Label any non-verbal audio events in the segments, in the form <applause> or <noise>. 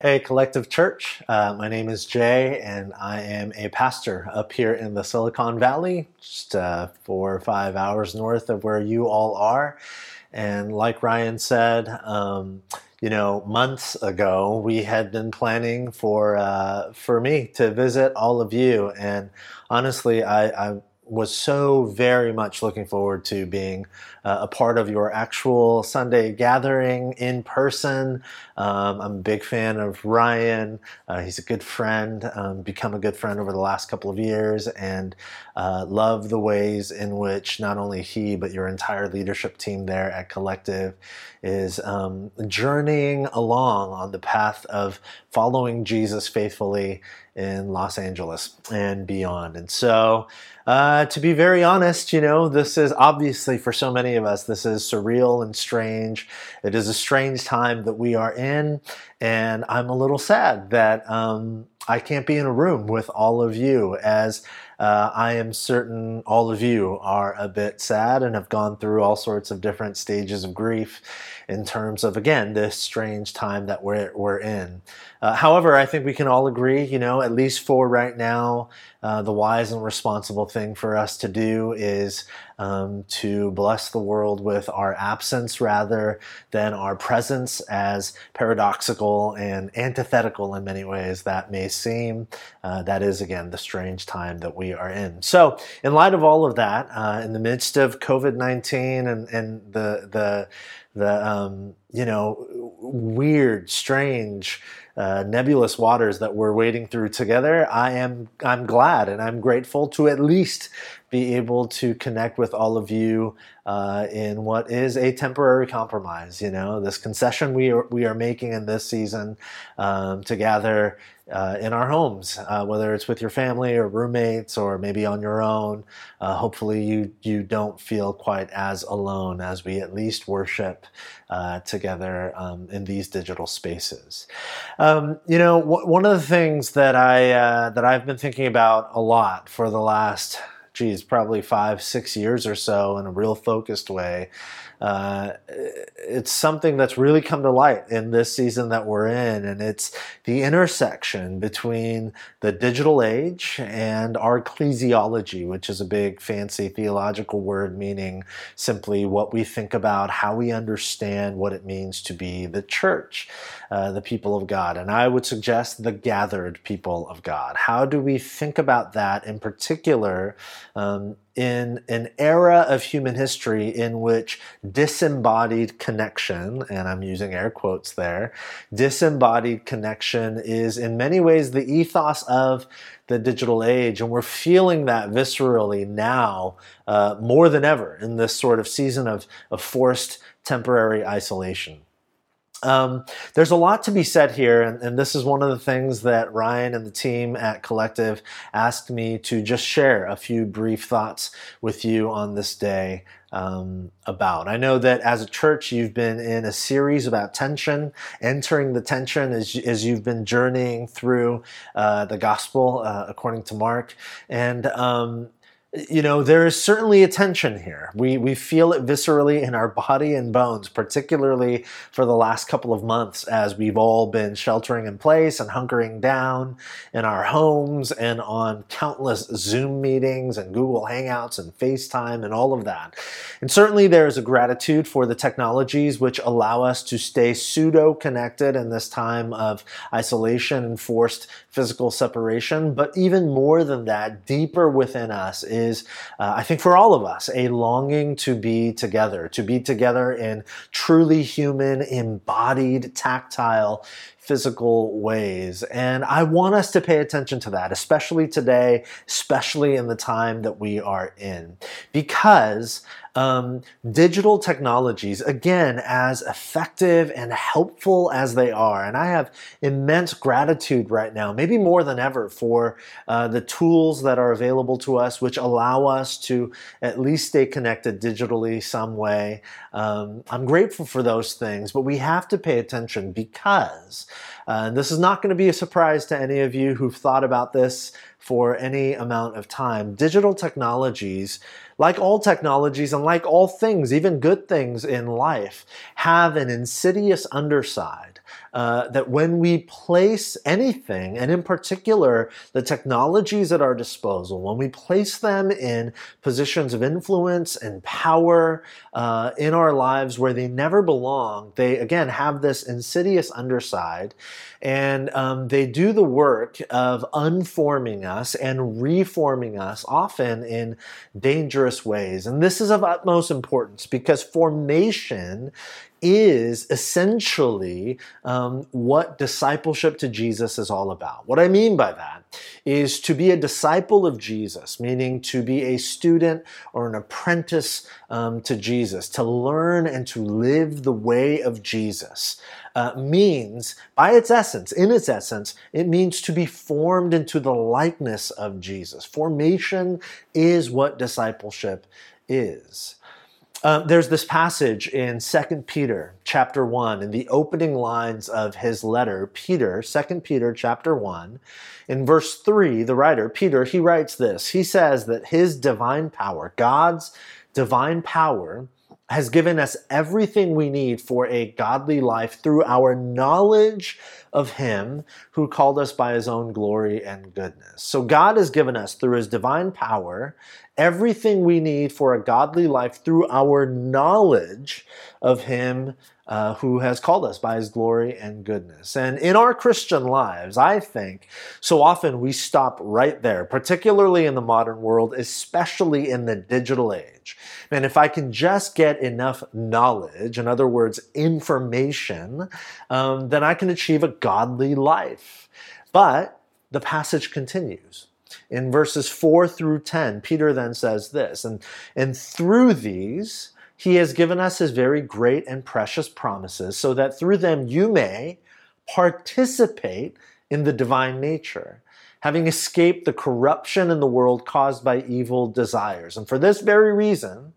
Hey, Collective Church. Uh, my name is Jay, and I am a pastor up here in the Silicon Valley, just uh, four or five hours north of where you all are. And like Ryan said, um, you know, months ago, we had been planning for uh, for me to visit all of you, and honestly, I, I was so very much looking forward to being uh, a part of your actual Sunday gathering in person. Um, I'm a big fan of Ryan. Uh, he's a good friend, um, become a good friend over the last couple of years, and uh, love the ways in which not only he, but your entire leadership team there at Collective is um, journeying along on the path of following Jesus faithfully in Los Angeles and beyond. And so, uh, to be very honest, you know, this is obviously for so many of us, this is surreal and strange. It is a strange time that we are in, and I'm a little sad that um, I can't be in a room with all of you as uh, I am certain all of you are a bit sad and have gone through all sorts of different stages of grief in terms of, again, this strange time that we're, we're in. Uh, however, I think we can all agree, you know, at least for right now, uh, the wise and responsible thing for us to do is um, to bless the world with our absence rather than our presence, as paradoxical and antithetical in many ways that may seem. Uh, that is, again, the strange time that we are in. So, in light of all of that, uh, in the midst of COVID 19 and, and the, the, the um, you know, weird, strange, uh, nebulous waters that we're wading through together, I am I'm glad and I'm grateful to at least be able to connect with all of you uh, in what is a temporary compromise. You know, this concession we are we are making in this season um, to gather uh, in our homes, uh, whether it's with your family or roommates or maybe on your own. Uh, hopefully, you you don't feel quite as alone as we at least worship uh, together um, in these digital spaces. Um, you know, w- one of the things that I uh, that I've been thinking about a lot for the last geez, probably five, six years or so in a real focused way uh, it's something that's really come to light in this season that we're in, and it's the intersection between the digital age and our ecclesiology, which is a big fancy theological word meaning simply what we think about, how we understand what it means to be the church, uh, the people of God. And I would suggest the gathered people of God. How do we think about that in particular um, in an era of human history in which disembodied connection, and I'm using air quotes there, disembodied connection is in many ways the ethos of the digital age, and we're feeling that viscerally now uh, more than ever in this sort of season of, of forced temporary isolation. Um, there's a lot to be said here, and, and, this is one of the things that Ryan and the team at Collective asked me to just share a few brief thoughts with you on this day um, about. I know that as a church, you've been in a series about tension, entering the tension as, as you've been journeying through uh, the gospel uh, according to Mark. And um, you know, there is certainly a tension here. We, we feel it viscerally in our body and bones, particularly for the last couple of months as we've all been sheltering in place and hunkering down in our homes and on countless Zoom meetings and Google Hangouts and FaceTime and all of that. And certainly there is a gratitude for the technologies which allow us to stay pseudo connected in this time of isolation and forced physical separation. But even more than that, deeper within us is, uh, I think for all of us, a longing to be together, to be together in truly human, embodied, tactile, physical ways. And I want us to pay attention to that, especially today, especially in the time that we are in. Because um, digital technologies, again, as effective and helpful as they are, and I have immense gratitude right now, maybe more than ever, for uh, the tools that are available to us, which allow us to at least stay connected digitally some way. Um, I'm grateful for those things, but we have to pay attention because uh, this is not going to be a surprise to any of you who've thought about this for any amount of time. Digital technologies, like all technologies and like all things, even good things in life, have an insidious underside uh, that when we place anything, and in particular the technologies at our disposal, when we place them in positions of influence and power uh, in our lives where they never belong, they again have this insidious underside and um, they do the work of unforming us and reforming us, often in dangerous ways. And this is of utmost importance because formation is essentially um, what discipleship to Jesus is all about. What I mean by that is to be a disciple of Jesus, meaning to be a student or an apprentice um, to Jesus, to learn and to live the way of Jesus. Uh, means, by its essence, in its essence, it means to be formed into the likeness of Jesus. Formation is what discipleship is. Uh, there's this passage in 2 Peter chapter 1 in the opening lines of his letter, Peter, 2 Peter chapter 1. In verse 3, the writer, Peter, he writes this. He says that his divine power, God's divine power, has given us everything we need for a godly life through our knowledge of Him who called us by His own glory and goodness. So, God has given us through His divine power everything we need for a godly life through our knowledge of Him uh, who has called us by his glory and goodness. And in our Christian lives, I think so often we stop right there, particularly in the modern world, especially in the digital age. And if I can just get enough knowledge, in other words, information, um, then I can achieve a godly life. But the passage continues. In verses 4 through 10, Peter then says this, and, and through these, he has given us his very great and precious promises so that through them you may participate in the divine nature, having escaped the corruption in the world caused by evil desires. And for this very reason,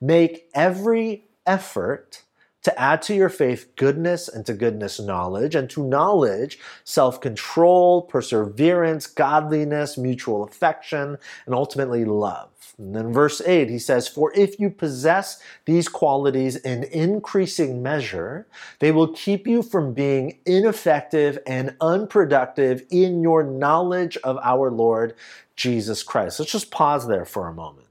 make every effort to add to your faith goodness, and to goodness, knowledge, and to knowledge, self control, perseverance, godliness, mutual affection, and ultimately love. And then verse 8, he says, For if you possess these qualities in increasing measure, they will keep you from being ineffective and unproductive in your knowledge of our Lord Jesus Christ. Let's just pause there for a moment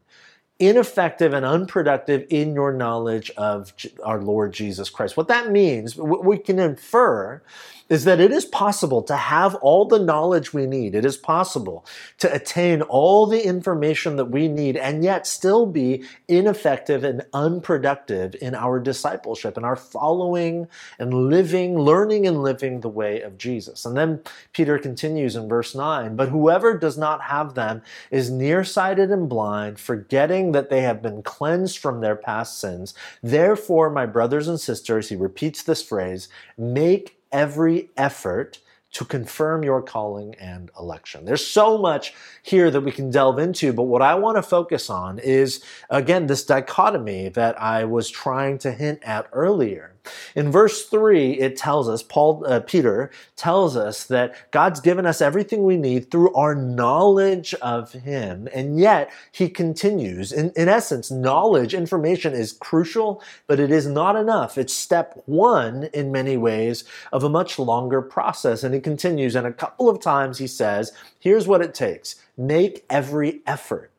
ineffective and unproductive in your knowledge of our Lord Jesus Christ. What that means, we can infer is that it is possible to have all the knowledge we need. It is possible to attain all the information that we need and yet still be ineffective and unproductive in our discipleship and our following and living, learning and living the way of Jesus. And then Peter continues in verse 9, but whoever does not have them is nearsighted and blind, forgetting that they have been cleansed from their past sins. Therefore, my brothers and sisters, he repeats this phrase, make every effort to confirm your calling and election. There's so much here that we can delve into, but what I want to focus on is, again, this dichotomy that I was trying to hint at earlier. In verse 3, it tells us, Paul, uh, Peter tells us that God's given us everything we need through our knowledge of Him. And yet, he continues. In, in essence, knowledge, information is crucial, but it is not enough. It's step one in many ways of a much longer process. And he continues, and a couple of times he says, here's what it takes make every effort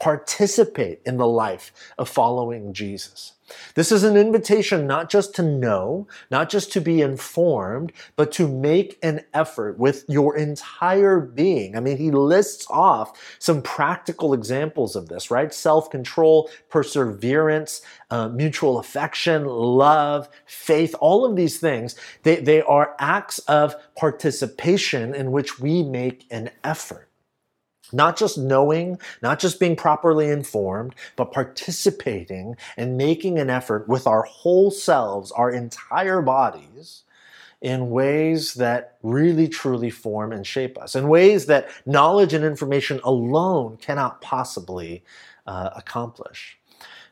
participate in the life of following Jesus. This is an invitation not just to know, not just to be informed, but to make an effort with your entire being. I mean, he lists off some practical examples of this, right? Self control, perseverance, uh, mutual affection, love, faith, all of these things, they, they are acts of participation in which we make an effort. Not just knowing, not just being properly informed, but participating and making an effort with our whole selves, our entire bodies, in ways that really truly form and shape us, in ways that knowledge and information alone cannot possibly uh, accomplish.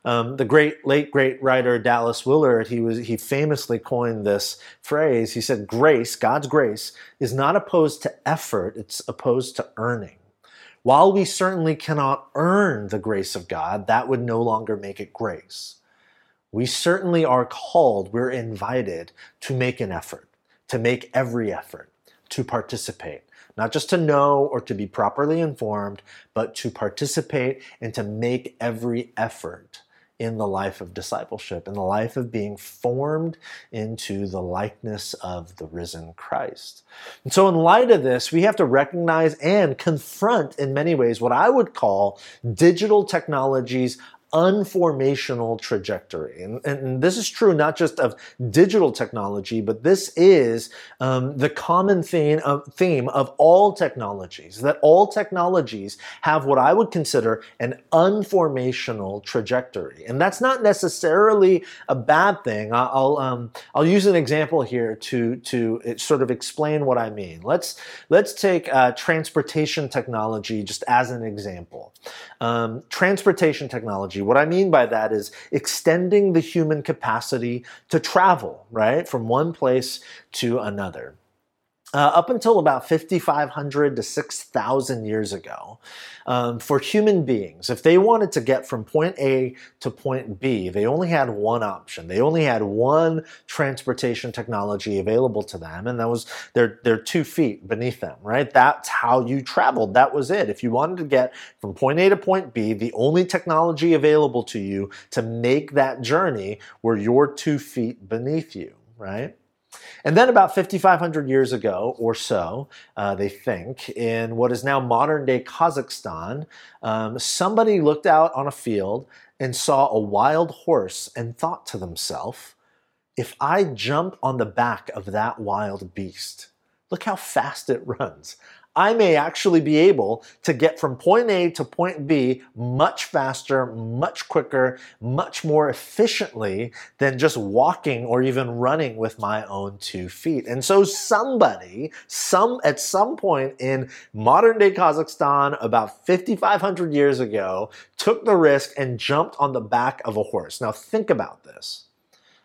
Um, the great late great writer Dallas Willard he was he famously coined this phrase. He said, "Grace, God's grace, is not opposed to effort; it's opposed to earning." While we certainly cannot earn the grace of God, that would no longer make it grace. We certainly are called, we're invited to make an effort, to make every effort, to participate, not just to know or to be properly informed, but to participate and to make every effort in the life of discipleship, in the life of being formed into the likeness of the risen Christ. And so, in light of this, we have to recognize and confront, in many ways, what I would call digital technologies unformational trajectory. And, and, this is true not just of digital technology, but this is um, the common theme of, theme of all technologies, that all technologies have what I would consider an unformational trajectory. And that's not necessarily a bad thing. I'll, um, I'll use an example here to, to sort of explain what I mean. Let's, let's take uh, transportation technology just as an example. Um, transportation technology what I mean by that is extending the human capacity to travel, right, from one place to another. Uh, up until about 5,500 to 6,000 years ago, um, for human beings, if they wanted to get from point A to point B, they only had one option. They only had one transportation technology available to them, and that was their, their two feet beneath them, right? That's how you traveled. That was it. If you wanted to get from point A to point B, the only technology available to you to make that journey were your two feet beneath you, right? And then, about 5,500 years ago or so, uh, they think, in what is now modern day Kazakhstan, um, somebody looked out on a field and saw a wild horse and thought to themselves, if I jump on the back of that wild beast, look how fast it <laughs> runs. I may actually be able to get from point A to point B much faster, much quicker, much more efficiently than just walking or even running with my own two feet. And so somebody, some at some point in modern day Kazakhstan about 5500 years ago took the risk and jumped on the back of a horse. Now think about this.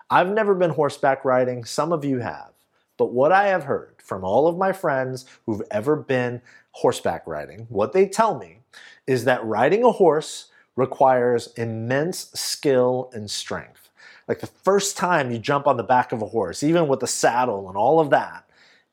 I've never been horseback riding, some of you have. But what I have heard from all of my friends who've ever been horseback riding, what they tell me is that riding a horse requires immense skill and strength. Like the first time you jump on the back of a horse, even with the saddle and all of that,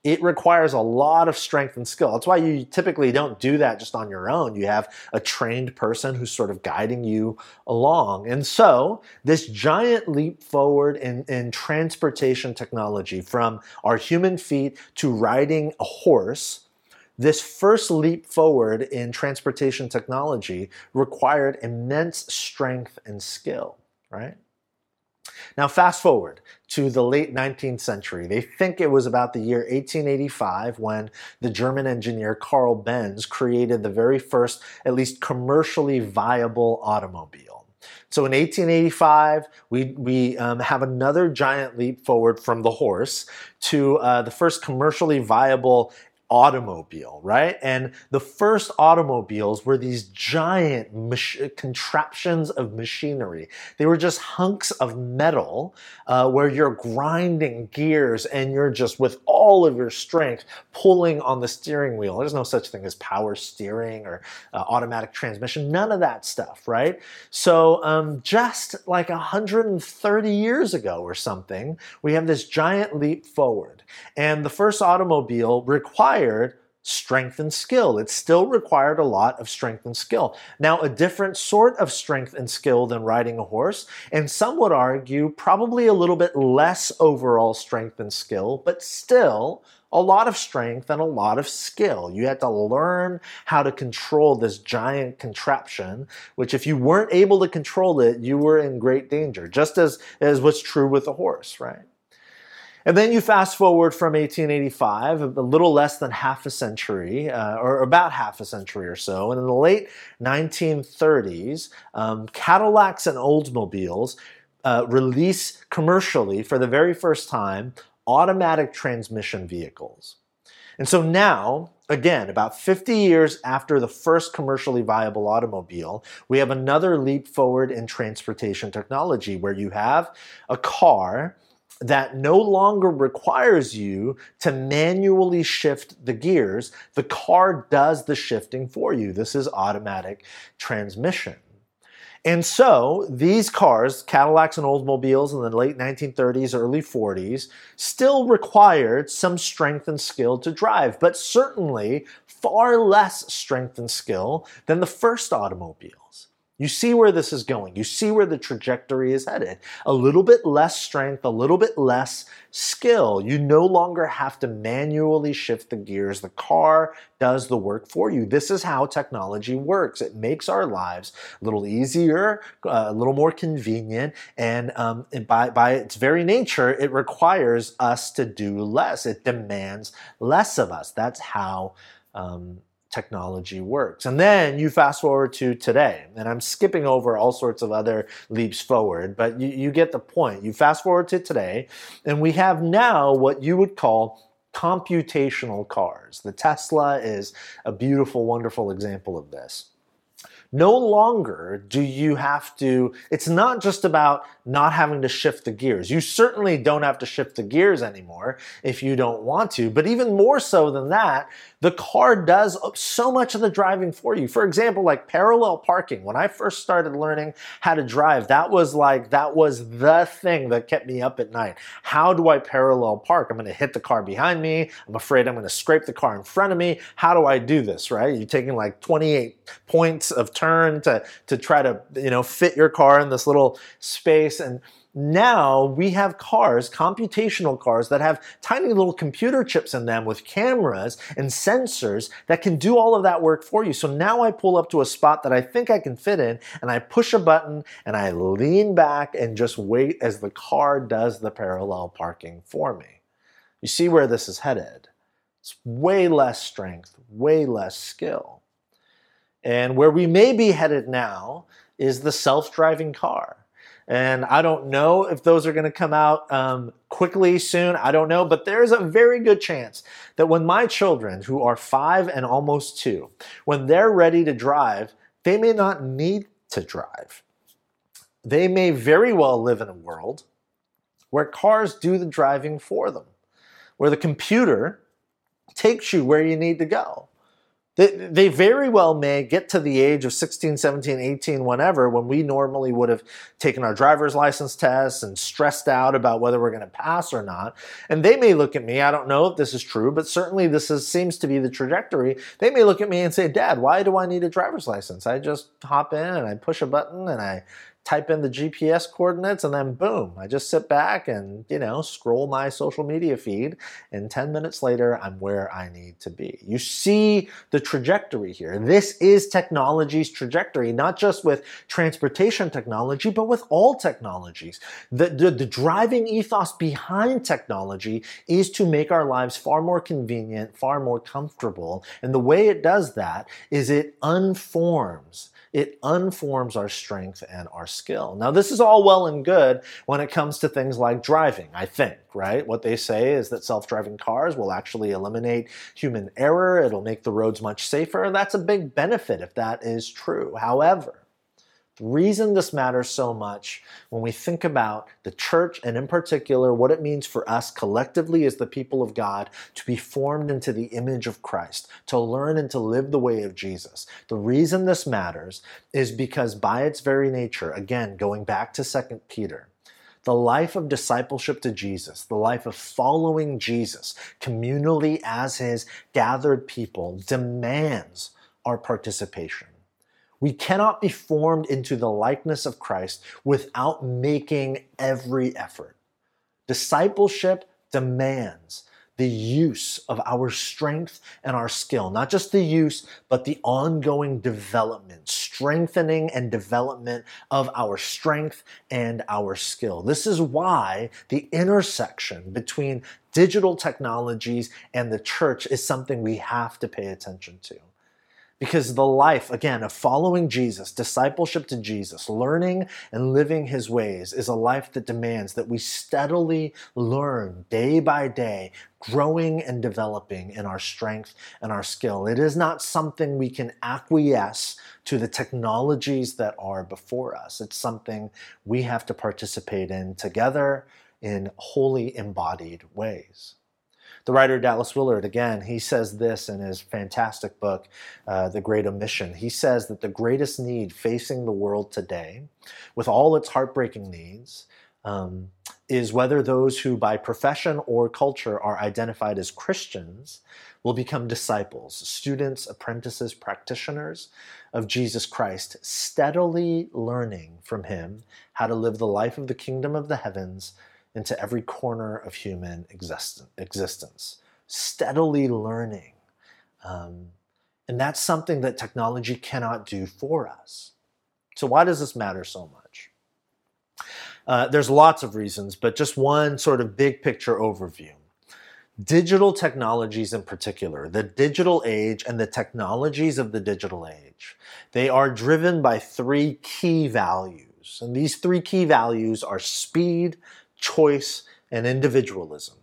it requires a lot of strength and skill. That's why you typically don't do that just on your own. You have a trained person who's sort of guiding you along. And so, this giant leap forward in, in transportation technology from our human feet to riding a horse, this first leap forward in transportation technology required immense strength and skill, right? Now, fast forward to the late 19th century. They think it was about the year 1885 when the German engineer Carl Benz created the very first, at least commercially viable automobile. So in 1885, we, we um, have another giant leap forward from the horse to uh, the first commercially viable automobile, right? And the first automobiles were these giant mach- contraptions of machinery. They were just hunks of metal uh, where you're grinding gears and you're just with all of your strength pulling on the steering wheel. There's no such thing as power steering or uh, automatic transmission, none of that stuff, right? So um, just like 130 years ago or something, we have this giant leap forward. And the first automobile required strength and skill. It still required a lot of strength and skill. Now, a different sort of strength and skill than riding a horse, and some would argue probably a little bit less overall strength and skill, but still a lot of strength and a lot of skill. You had to learn how to control this giant contraption, which if you weren't able to control it, you were in great danger, just as, as what's true with a horse, right? And then you fast forward from 1885, a little less than half a century, uh, or about half a century or so. And in the late 1930s, um, Cadillacs and Oldsmobiles uh, release commercially for the very first time automatic transmission vehicles. And so now, again, about 50 years after the first commercially viable automobile, we have another leap forward in transportation technology where you have a car that no longer requires you to manually shift the gears. The car does the shifting for you. This is automatic transmission. And so these cars, Cadillacs and Oldsmobiles in the late 1930s, early 40s, still required some strength and skill to drive, but certainly far less strength and skill than the first automobiles. You see where this is going. You see where the trajectory is headed. A little bit less strength, a little bit less skill. You no longer have to manually shift the gears. The car does the work for you. This is how technology works. It makes our lives a little easier, uh, a little more convenient, and, um, and by, by its very nature, it requires us to do less. It demands less of us. That's how. Um, technology works. And then you fast forward to today, and I'm skipping over all sorts of other leaps forward, but you, you get the point. You fast forward to today, and we have now what you would call computational cars. The Tesla is a beautiful, wonderful example of this no longer do you have to, it's not just about not having to shift the gears. You certainly don't have to shift the gears anymore if you don't want to, but even more so than that, the car does so much of the driving for you. For example, like parallel parking. When I first started learning how to drive, that was like, that was the thing that kept me up at night. How do I parallel park? I'm going to hit the car behind me. I'm afraid I'm going to scrape the car in front of me. How do I do this, right? You're taking like 28 points of turn to, to try to, you know, fit your car in this little space. And now we have cars, computational cars, that have tiny little computer chips in them with cameras and sensors that can do all of that work for you. So now I pull up to a spot that I think I can fit in and I push a button and I lean back and just wait as the car does the parallel parking for me. You see where this is headed. It's way less strength, way less skill. And where we may be headed now is the self driving car. And I don't know if those are going to come out um, quickly soon. I don't know. But there's a very good chance that when my children, who are five and almost two, when they're ready to drive, they may not need to drive. They may very well live in a world where cars do the driving for them, where the computer takes you where you need to go. They, they very well may get to the age of 16, 17, 18, whenever, when we normally would have taken our driver's license tests and stressed out about whether we're going to pass or not. And they may look at me, I don't know if this is true, but certainly this is, seems to be the trajectory. They may look at me and say, Dad, why do I need a driver's license? I just hop in and I push a button and I type in the GPS coordinates, and then boom, I just sit back and, you know, scroll my social media feed, and 10 minutes later, I'm where I need to be. You see the trajectory here. This is technology's trajectory, not just with transportation technology, but with all technologies. The, the, the driving ethos behind technology is to make our lives far more convenient, far more comfortable, and the way it does that is it unforms it unforms our strength and our skill. Now, this is all well and good when it comes to things like driving, I think, right? What they say is that self driving cars will actually eliminate human error, it'll make the roads much safer. and That's a big benefit if that is true. However, reason this matters so much when we think about the church and, in particular, what it means for us collectively as the people of God to be formed into the image of Christ, to learn and to live the way of Jesus. The reason this matters is because, by its very nature, again, going back to 2 Peter, the life of discipleship to Jesus, the life of following Jesus communally as his gathered people demands our participation. We cannot be formed into the likeness of Christ without making every effort. Discipleship demands the use of our strength and our skill, not just the use, but the ongoing development, strengthening and development of our strength and our skill. This is why the intersection between digital technologies and the church is something we have to pay attention to. Because the life, again, of following Jesus, discipleship to Jesus, learning and living his ways is a life that demands that we steadily learn day by day, growing and developing in our strength and our skill. It is not something we can acquiesce to the technologies that are before us. It's something we have to participate in together in wholly embodied ways. The writer Dallas Willard, again, he says this in his fantastic book, uh, The Great Omission. He says that the greatest need facing the world today, with all its heartbreaking needs, um, is whether those who by profession or culture are identified as Christians will become disciples, students, apprentices, practitioners of Jesus Christ, steadily learning from him how to live the life of the kingdom of the heavens into every corner of human existence. Steadily learning. Um, and that's something that technology cannot do for us. So, why does this matter so much? Uh, there's lots of reasons, but just one sort of big picture overview. Digital technologies, in particular, the digital age and the technologies of the digital age, they are driven by three key values. And these three key values are speed, choice, and individualism.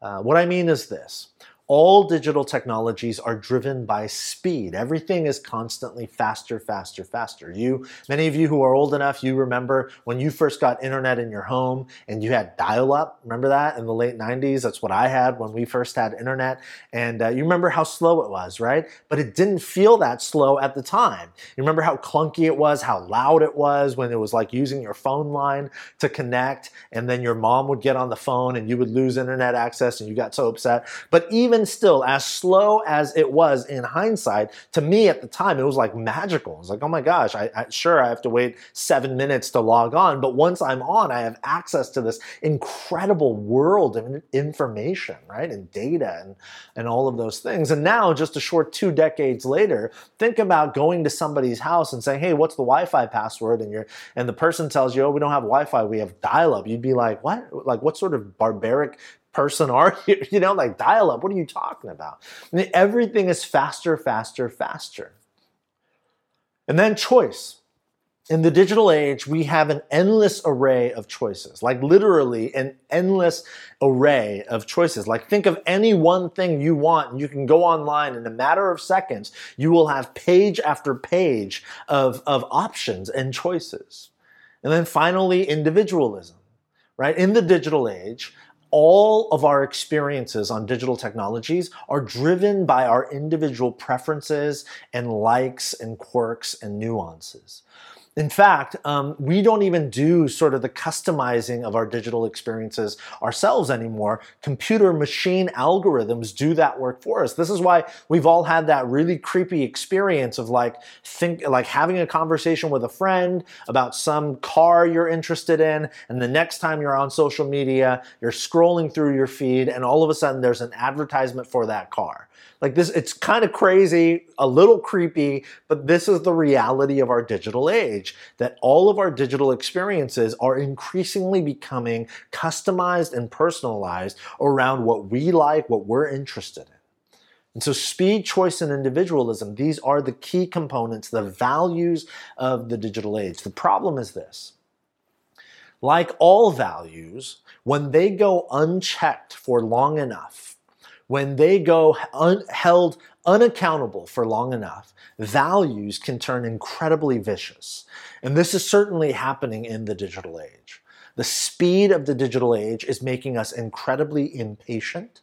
Uh, what I mean is this all digital technologies are driven by speed. Everything is constantly faster, faster, faster. You, many of you who are old enough, you remember when you first got internet in your home and you had dial-up. Remember that in the late 90s? That's what I had when we first had internet. And uh, you remember how slow it was, right? But it didn't feel that slow at the time. You remember how clunky it was, how loud it was when it was like using your phone line to connect, and then your mom would get on the phone and you would lose internet access and you got so upset. But even even still, as slow as it was in hindsight, to me at the time, it was like magical. It was like, oh my gosh, I, I, sure I have to wait seven minutes to log on, but once I'm on, I have access to this incredible world of information, right, and data and and all of those things. And now, just a short two decades later, think about going to somebody's house and saying, hey, what's the Wi-Fi password? And you're and the person tells you, oh, we don't have Wi-Fi, we have dial-up. You'd be like, what? Like, what sort of barbaric person are <laughs> you? You know, like dial up. What are you talking about? I mean, everything is faster, faster, faster. And then choice. In the digital age, we have an endless array of choices, like literally an endless array of choices. Like, think of any one thing you want, and you can go online in a matter of seconds. You will have page after page of, of options and choices. And then finally, individualism, right? In the digital age, all of our experiences on digital technologies are driven by our individual preferences and likes and quirks and nuances. In fact, um, we don't even do sort of the customizing of our digital experiences ourselves anymore. Computer machine algorithms do that work for us. This is why we've all had that really creepy experience of like think like having a conversation with a friend about some car you're interested in, and the next time you're on social media, you're scrolling through your feed, and all of a sudden there's an advertisement for that car. Like this, it's kind of crazy, a little creepy, but this is the reality of our digital age that all of our digital experiences are increasingly becoming customized and personalized around what we like, what we're interested in. And so, speed, choice, and individualism, these are the key components, the values of the digital age. The problem is this like all values, when they go unchecked for long enough, when they go un- held unaccountable for long enough, values can turn incredibly vicious. And this is certainly happening in the digital age. The speed of the digital age is making us incredibly impatient.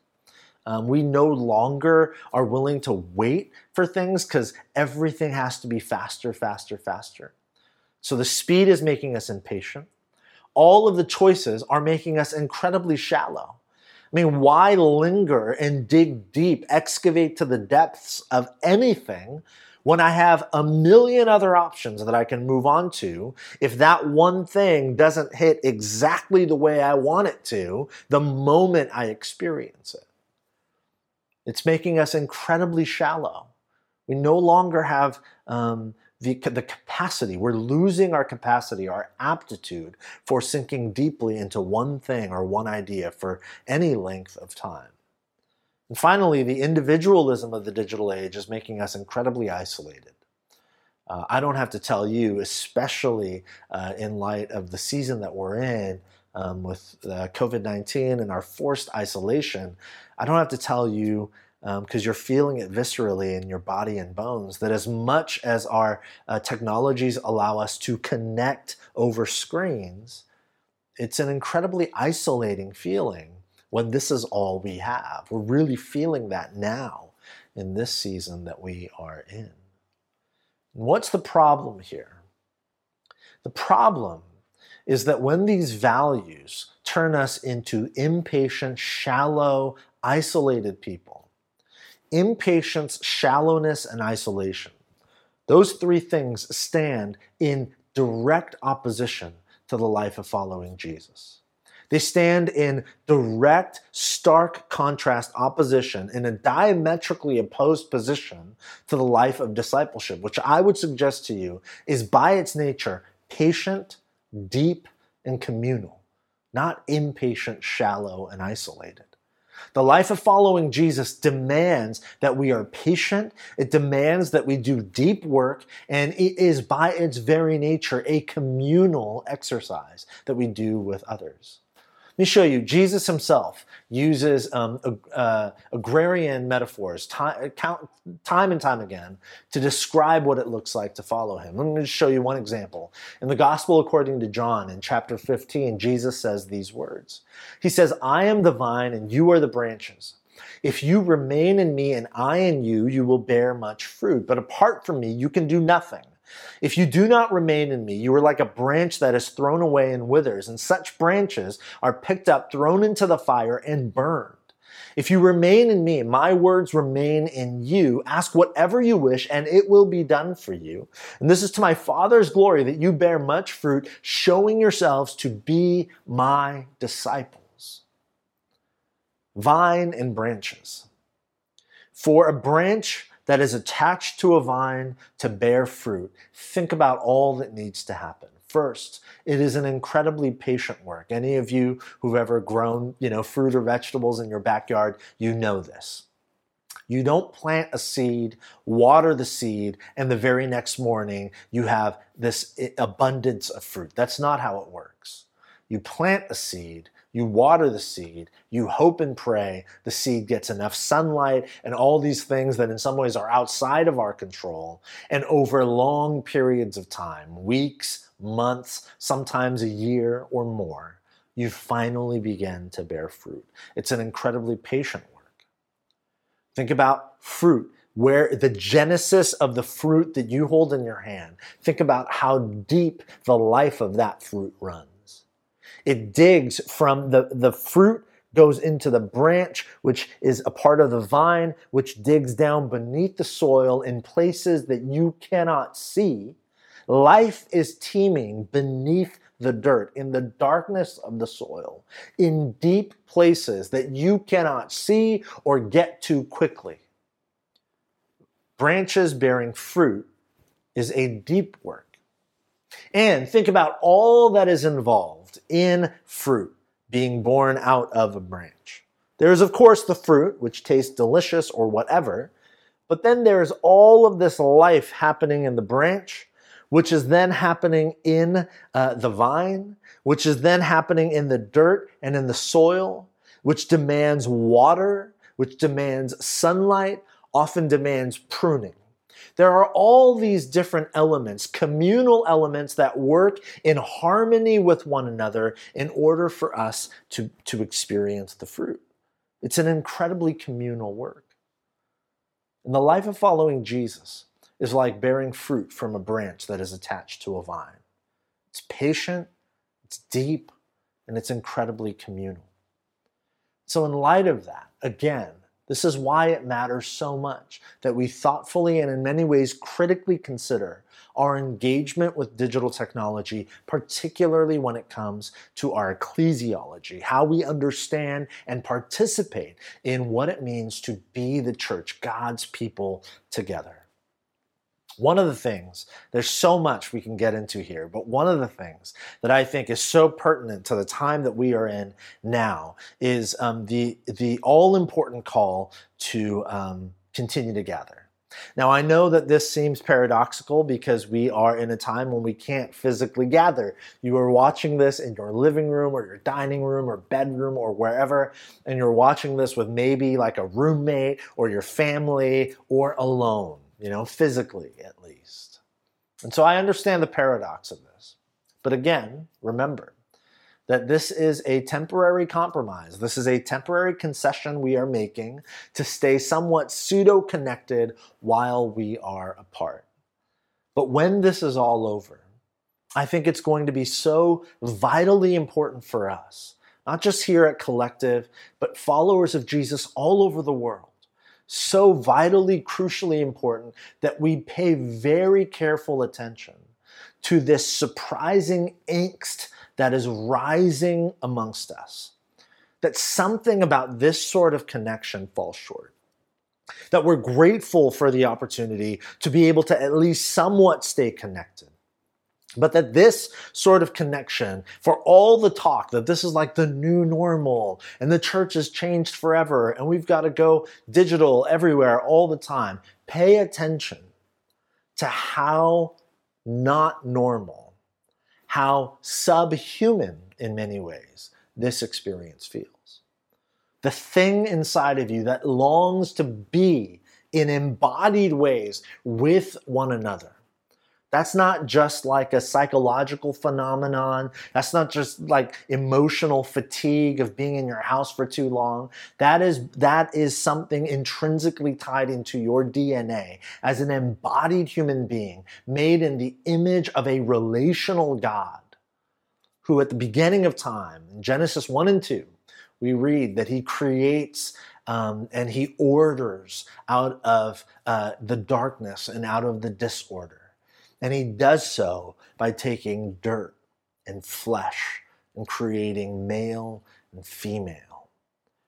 Um, we no longer are willing to wait for things because everything has to be faster, faster, faster. So the speed is making us impatient. All of the choices are making us incredibly shallow. I mean, why linger and dig deep, excavate to the depths of anything when I have a million other options that I can move on to if that one thing doesn't hit exactly the way I want it to the moment I experience it? It's making us incredibly shallow. We no longer have um, the, the capacity, we're losing our capacity, our aptitude for sinking deeply into one thing or one idea for any length of time. And finally, the individualism of the digital age is making us incredibly isolated. Uh, I don't have to tell you, especially uh, in light of the season that we're in um, with uh, COVID 19 and our forced isolation, I don't have to tell you because um, you're feeling it viscerally in your body and bones. That as much as our uh, technologies allow us to connect over screens, it's an incredibly isolating feeling when this is all we have. We're really feeling that now in this season that we are in. What's the problem here? The problem is that when these values turn us into impatient, shallow, isolated people, impatience, shallowness, and isolation, those three things stand in direct opposition to the life of following Jesus. They stand in direct, stark contrast, opposition, in a diametrically opposed position to the life of discipleship, which I would suggest to you is by its nature patient, deep, and communal, not impatient, shallow, and isolated. The life of following Jesus demands that we are patient. It demands that we do deep work. And it is by its very nature a communal exercise that we do with others. Let me show you. Jesus himself uses um, uh, agrarian metaphors time, time and time again to describe what it looks like to follow him. Let me just show you one example. In the Gospel according to John, in chapter 15, Jesus says these words He says, I am the vine and you are the branches. If you remain in me and I in you, you will bear much fruit. But apart from me, you can do nothing. If you do not remain in me, you are like a branch that is thrown away and withers, and such branches are picked up, thrown into the fire, and burned. If you remain in me, my words remain in you, ask whatever you wish, and it will be done for you. And this is to my Father's glory that you bear much fruit, showing yourselves to be my disciples. Vine and branches. For a branch that is attached to a vine to bear fruit, think about all that needs to happen. First, it is an incredibly patient work. Any of you who've ever grown, you know, fruit or vegetables in your backyard, you know this. You don't plant a seed, water the seed, and the very next morning you have this abundance of fruit. That's not how it works. You plant a seed, you water the seed, you hope and pray the seed gets enough sunlight and all these things that in some ways are outside of our control. And over long periods of time, weeks, months, sometimes a year or more, you finally begin to bear fruit. It's an incredibly patient work. Think about fruit where the genesis of the fruit that you hold in your hand, think about how deep the life of that fruit runs. It digs from the, the fruit goes into the branch, which is a part of the vine, which digs down beneath the soil in places that you cannot see. Life is teeming beneath the dirt, in the darkness of the soil, in deep places that you cannot see or get to quickly. Branches bearing fruit is a deep work. And think about all that is involved in fruit being born out of a branch. There is, of course, the fruit, which tastes delicious or whatever, but then there is all of this life happening in the branch, which is then happening in uh, the vine, which is then happening in the dirt and in the soil, which demands water, which demands sunlight, often demands pruning. There are all these different elements, communal elements that work in harmony with one another in order for us to, to experience the fruit. It's an incredibly communal work. And the life of following Jesus is like bearing fruit from a branch that is attached to a vine. It's patient, it's deep, and it's incredibly communal. So, in light of that, again, this is why it matters so much that we thoughtfully and in many ways critically consider our engagement with digital technology, particularly when it comes to our ecclesiology, how we understand and participate in what it means to be the church, God's people together. One of the things, there's so much we can get into here, but one of the things that I think is so pertinent to the time that we are in now is um, the, the all important call to um, continue to gather. Now, I know that this seems paradoxical because we are in a time when we can't physically gather. You are watching this in your living room or your dining room or bedroom or wherever, and you're watching this with maybe like a roommate or your family or alone you know, physically at least. And so I understand the paradox of this. But again, remember, that this is a temporary compromise. This is a temporary concession we are making to stay somewhat pseudo connected while we are apart. But when this is all over, I think it's going to be so vitally important for us, not just here at Collective, but followers of Jesus all over the world. So vitally, crucially important that we pay very careful attention to this surprising angst that is rising amongst us. That something about this sort of connection falls short. That we're grateful for the opportunity to be able to at least somewhat stay connected. But that this sort of connection, for all the talk that this is like the new normal and the church has changed forever and we've got to go digital everywhere all the time, pay attention to how not normal how subhuman in many ways this experience feels. The thing inside of you that longs to be in embodied ways with one another that's not just like a psychological phenomenon. That's not just like emotional fatigue of being in your house for too long. That is, that is something intrinsically tied into your DNA as an embodied human being made in the image of a relational God who at the beginning of time, in Genesis 1 and 2, we read that he creates um, and he orders out of uh, the darkness and out of the disorder. And he does so by taking dirt and flesh and creating male and female,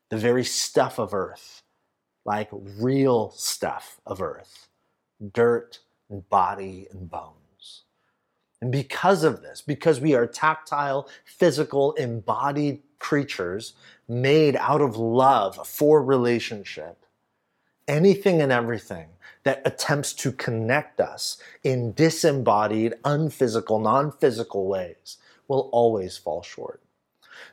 the very stuff of earth, like real stuff of earth, dirt and body and bones. And because of this, because we are tactile, physical, embodied creatures made out of love for relationship, anything and everything that attempts to connect us in disembodied, unphysical, non physical ways will always fall short.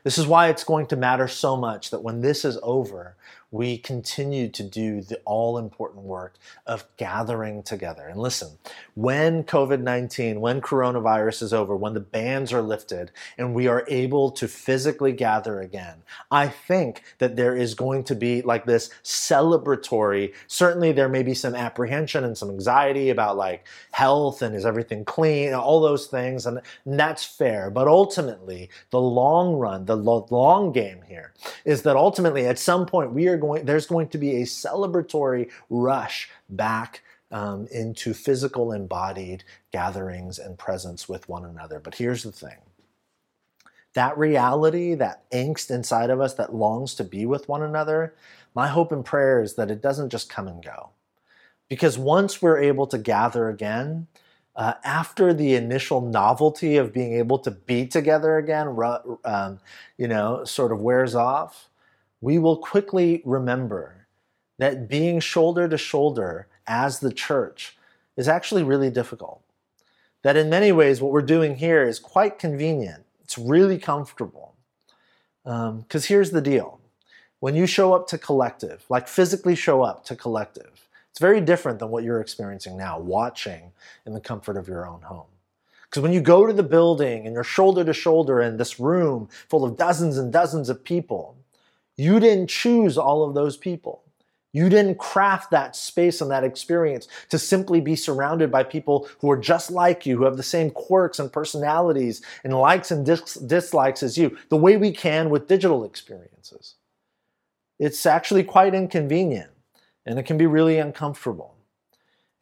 This is why it's going to matter so much that when this is over, we continue to do the all important work of gathering together. And listen, when COVID 19, when coronavirus is over, when the bans are lifted, and we are able to physically gather again, I think that there is going to be like this celebratory, certainly there may be some apprehension and some anxiety about like health and is everything clean, all those things, and that's fair. But ultimately, the long run, the long game here is that ultimately at some point we are going, there's going to be a celebratory rush back um, into physical embodied gatherings and presence with one another. But here's the thing that reality, that angst inside of us that longs to be with one another, my hope and prayer is that it doesn't just come and go. Because once we're able to gather again, uh, after the initial novelty of being able to be together again, um, you know, sort of wears off, we will quickly remember that being shoulder to shoulder as the church is actually really difficult. That in many ways, what we're doing here is quite convenient. It's really comfortable. Because um, here's the deal when you show up to collective, like physically show up to collective, it's very different than what you're experiencing now, watching in the comfort of your own home. Because when you go to the building and you're shoulder to shoulder in this room full of dozens and dozens of people, you didn't choose all of those people. You didn't craft that space and that experience to simply be surrounded by people who are just like you, who have the same quirks and personalities and likes and dis- dislikes as you, the way we can with digital experiences. It's actually quite inconvenient and it can be really uncomfortable.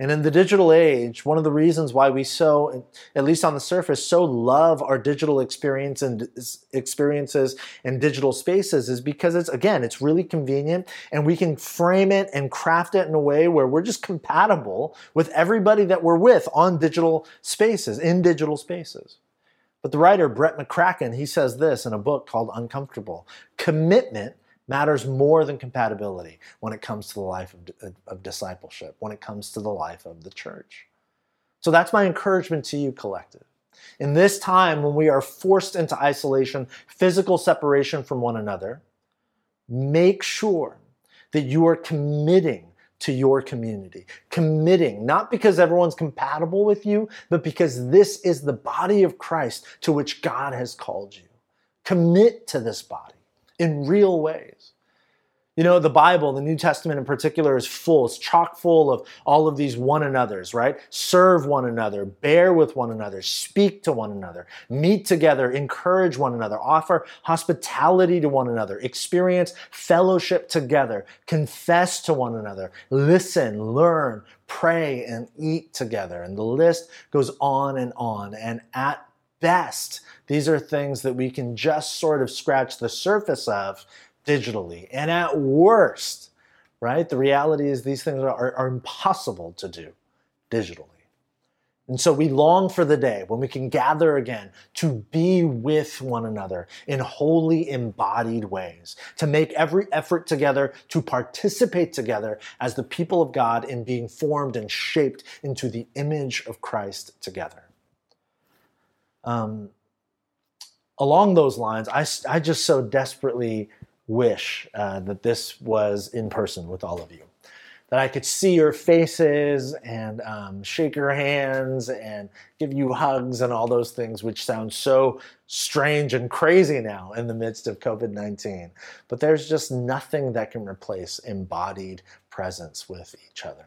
And in the digital age, one of the reasons why we so, at least on the surface, so love our digital experience and experiences and digital spaces is because it's again, it's really convenient and we can frame it and craft it in a way where we're just compatible with everybody that we're with on digital spaces, in digital spaces. But the writer Brett McCracken, he says this in a book called Uncomfortable. Commitment matters more than compatibility when it comes to the life of, of discipleship, when it comes to the life of the church. So that's my encouragement to you, collective. In this time when we are forced into isolation, physical separation from one another, make sure that you are committing to your community. Committing, not because everyone's compatible with you, but because this is the body of Christ to which God has called you. Commit to this body in real ways. You know, the Bible, the New Testament in particular, is full. It's chock full of all of these one another's, right? Serve one another, bear with one another, speak to one another, meet together, encourage one another, offer hospitality to one another, experience fellowship together, confess to one another, listen, learn, pray, and eat together. And the list goes on and on. And at best, these are things that we can just sort of scratch the surface of digitally. And at worst, right, the reality is these things are, are impossible to do digitally. And so we long for the day when we can gather again to be with one another in wholly embodied ways, to make every effort together to participate together as the people of God in being formed and shaped into the image of Christ together. Um, along those lines, I, I just so desperately wish uh, that this was in person with all of you. That I could see your faces and um, shake your hands and give you hugs and all those things, which sound so strange and crazy now in the midst of COVID 19. But there's just nothing that can replace embodied presence with each other.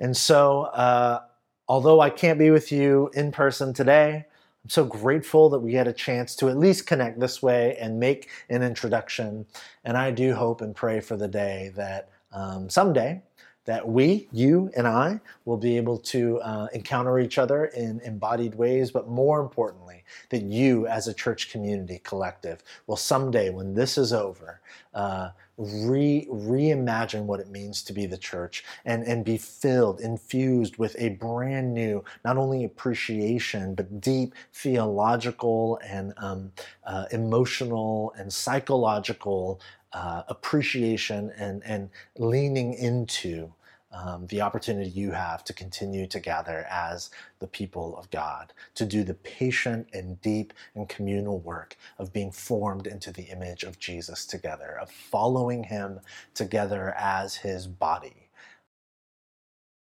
And so, uh, although I can't be with you in person today, I'm so grateful that we had a chance to at least connect this way and make an introduction. And I do hope and pray for the day that um, someday that we, you and I, will be able to uh, encounter each other in embodied ways, but more importantly, that you as a church community collective will someday, when this is over, uh, re reimagine what it means to be the church and, and be filled, infused with a brand new, not only appreciation, but deep theological and um, uh, emotional and psychological uh, appreciation and, and leaning into um, the opportunity you have to continue to gather as the people of God, to do the patient and deep and communal work of being formed into the image of Jesus together, of following Him together as His body